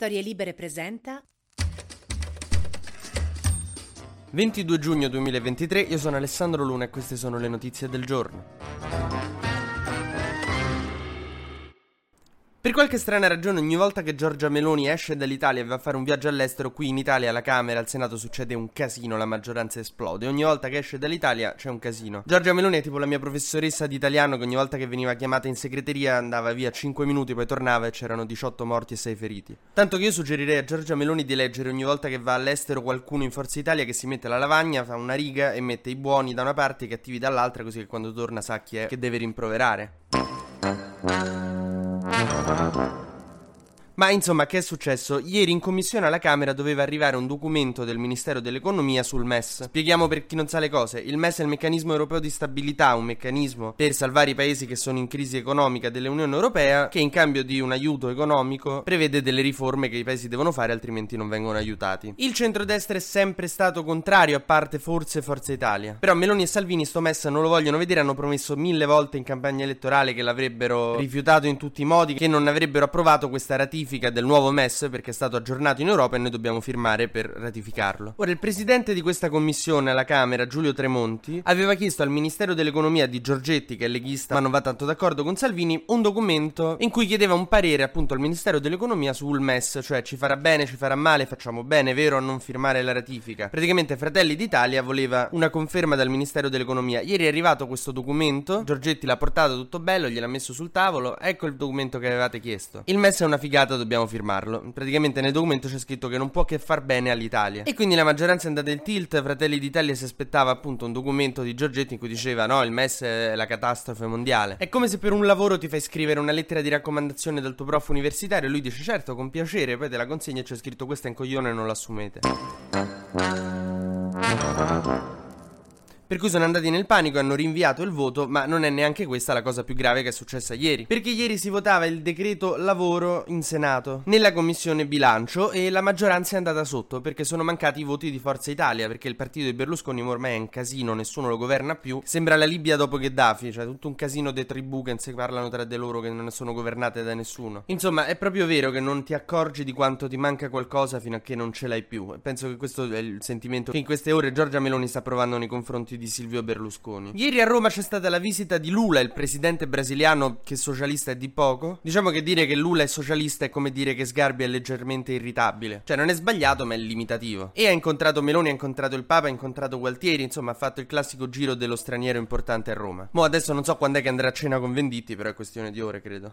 Storie Libere presenta 22 giugno 2023, io sono Alessandro Luna e queste sono le notizie del giorno. Per qualche strana ragione, ogni volta che Giorgia Meloni esce dall'Italia e va a fare un viaggio all'estero, qui in Italia, alla Camera, al Senato succede un casino, la maggioranza esplode. Ogni volta che esce dall'Italia c'è un casino. Giorgia Meloni è tipo la mia professoressa di italiano che ogni volta che veniva chiamata in segreteria andava via 5 minuti, poi tornava e c'erano 18 morti e 6 feriti. Tanto che io suggerirei a Giorgia Meloni di leggere ogni volta che va all'estero qualcuno in Forza Italia che si mette la lavagna, fa una riga e mette i buoni da una parte e i cattivi dall'altra, così che quando torna sa chi è che deve rimproverare. Uh-huh. Ma insomma, che è successo? Ieri in commissione alla Camera doveva arrivare un documento del Ministero dell'Economia sul MES. Spieghiamo per chi non sa le cose. Il MES è il meccanismo europeo di stabilità, un meccanismo per salvare i paesi che sono in crisi economica dell'Unione Europea, che in cambio di un aiuto economico prevede delle riforme che i paesi devono fare, altrimenti non vengono aiutati. Il centrodestra è sempre stato contrario, a parte forse Forza Italia. Però Meloni e Salvini sto MES non lo vogliono vedere, hanno promesso mille volte in campagna elettorale che l'avrebbero rifiutato in tutti i modi, che non avrebbero approvato questa ratifica ratifica del nuovo MES perché è stato aggiornato in Europa e noi dobbiamo firmare per ratificarlo. Ora, il presidente di questa commissione alla Camera, Giulio Tremonti, aveva chiesto al Ministero dell'Economia di Giorgetti, che è leghista ma non va tanto d'accordo con Salvini, un documento in cui chiedeva un parere appunto al Ministero dell'Economia sul MES, cioè ci farà bene, ci farà male, facciamo bene, vero, a non firmare la ratifica. Praticamente Fratelli d'Italia voleva una conferma dal Ministero dell'Economia. Ieri è arrivato questo documento, Giorgetti l'ha portato tutto bello, gliel'ha messo sul tavolo, ecco il documento che avevate chiesto. Il MES è una figata, dobbiamo firmarlo. Praticamente nel documento c'è scritto che non può che far bene all'Italia. E quindi la maggioranza è andata in tilt. Fratelli d'Italia si aspettava appunto un documento di Giorgetti in cui diceva no, il MES è la catastrofe mondiale. È come se per un lavoro ti fai scrivere una lettera di raccomandazione dal tuo prof universitario lui dice certo, con piacere, poi te la consegna e c'è scritto questo è un coglione e non l'assumete. Per cui sono andati nel panico e hanno rinviato il voto, ma non è neanche questa la cosa più grave che è successa ieri. Perché ieri si votava il decreto lavoro in Senato, nella commissione bilancio, e la maggioranza è andata sotto perché sono mancati i voti di Forza Italia, perché il partito di Berlusconi ormai è un casino, nessuno lo governa più. Sembra la Libia dopo Gheddafi, cioè tutto un casino di tribù che si parlano tra di loro che non sono governate da nessuno. Insomma, è proprio vero che non ti accorgi di quanto ti manca qualcosa fino a che non ce l'hai più. Penso che questo è il sentimento che in queste ore Giorgia Meloni sta provando nei confronti di Silvio Berlusconi. Ieri a Roma c'è stata la visita di Lula, il presidente brasiliano che socialista è di poco. Diciamo che dire che Lula è socialista è come dire che Sgarbi è leggermente irritabile. Cioè non è sbagliato ma è limitativo. E ha incontrato Meloni, ha incontrato il Papa, ha incontrato Gualtieri, insomma ha fatto il classico giro dello straniero importante a Roma. Mo adesso non so quando è che andrà a cena con Venditti, però è questione di ore credo.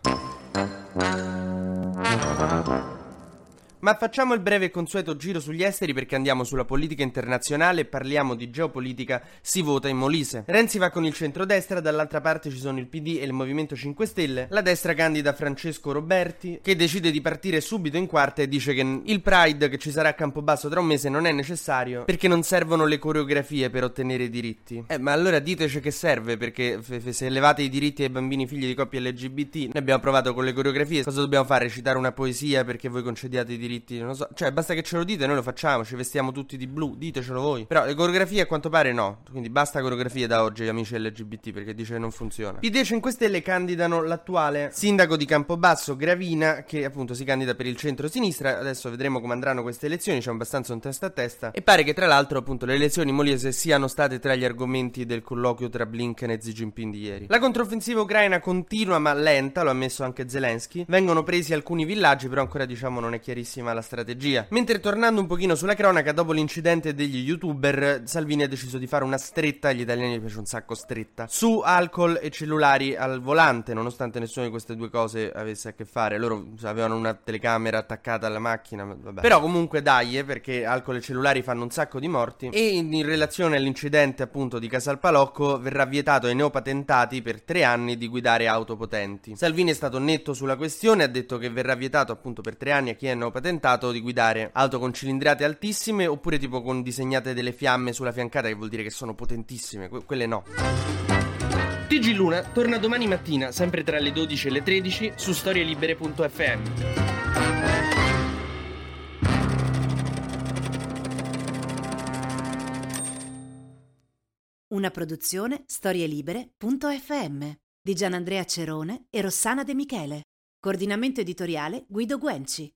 Ma facciamo il breve e consueto giro sugli esteri perché andiamo sulla politica internazionale e parliamo di geopolitica, si vota in Molise. Renzi va con il centrodestra, dall'altra parte ci sono il PD e il Movimento 5 Stelle. La destra candida Francesco Roberti, che decide di partire subito in quarta e dice che il Pride che ci sarà a Campobasso tra un mese non è necessario perché non servono le coreografie per ottenere i diritti. Eh, ma allora diteci che serve perché se elevate i diritti ai bambini figli di coppie LGBT, noi abbiamo provato con le coreografie, cosa dobbiamo fare? Citare una poesia perché voi concediate i diritti? Diritti, non so. Cioè, basta che ce lo dite, noi lo facciamo, ci vestiamo tutti di blu, ditecelo voi. Però le coreografie a quanto pare no. Quindi basta coreografie da oggi, amici LGBT, perché dice che non funziona. PD 5 Stelle candidano l'attuale sindaco di Campobasso, Gravina, che appunto si candida per il centro-sinistra. Adesso vedremo come andranno queste elezioni, c'è abbastanza un testa a testa. E pare che tra l'altro appunto le elezioni moliese siano state tra gli argomenti del colloquio tra Blinken e Xi Jinping di ieri. La controffensiva ucraina continua ma lenta, lo ha ammesso anche Zelensky. Vengono presi alcuni villaggi, però ancora diciamo non è chiarissimo bellissima la strategia. Mentre tornando un pochino sulla cronaca, dopo l'incidente degli youtuber, Salvini ha deciso di fare una stretta, agli italiani piace un sacco stretta, su alcol e cellulari al volante, nonostante nessuna di queste due cose avesse a che fare. Loro avevano una telecamera attaccata alla macchina, vabbè. Però comunque dai, eh, perché alcol e cellulari fanno un sacco di morti. E in, in relazione all'incidente appunto di Casalpalocco, verrà vietato ai neopatentati per tre anni di guidare auto potenti. Salvini è stato netto sulla questione, ha detto che verrà vietato appunto per tre anni a chi è neopatentato tentato di guidare auto con cilindrate altissime oppure tipo con disegnate delle fiamme sulla fiancata, che vuol dire che sono potentissime. Que- quelle no. TG Luna torna domani mattina, sempre tra le 12 e le 13, su storielibere.fm. Una produzione storielibere.fm di Gianandrea Cerone e Rossana De Michele. Coordinamento editoriale Guido Guenci.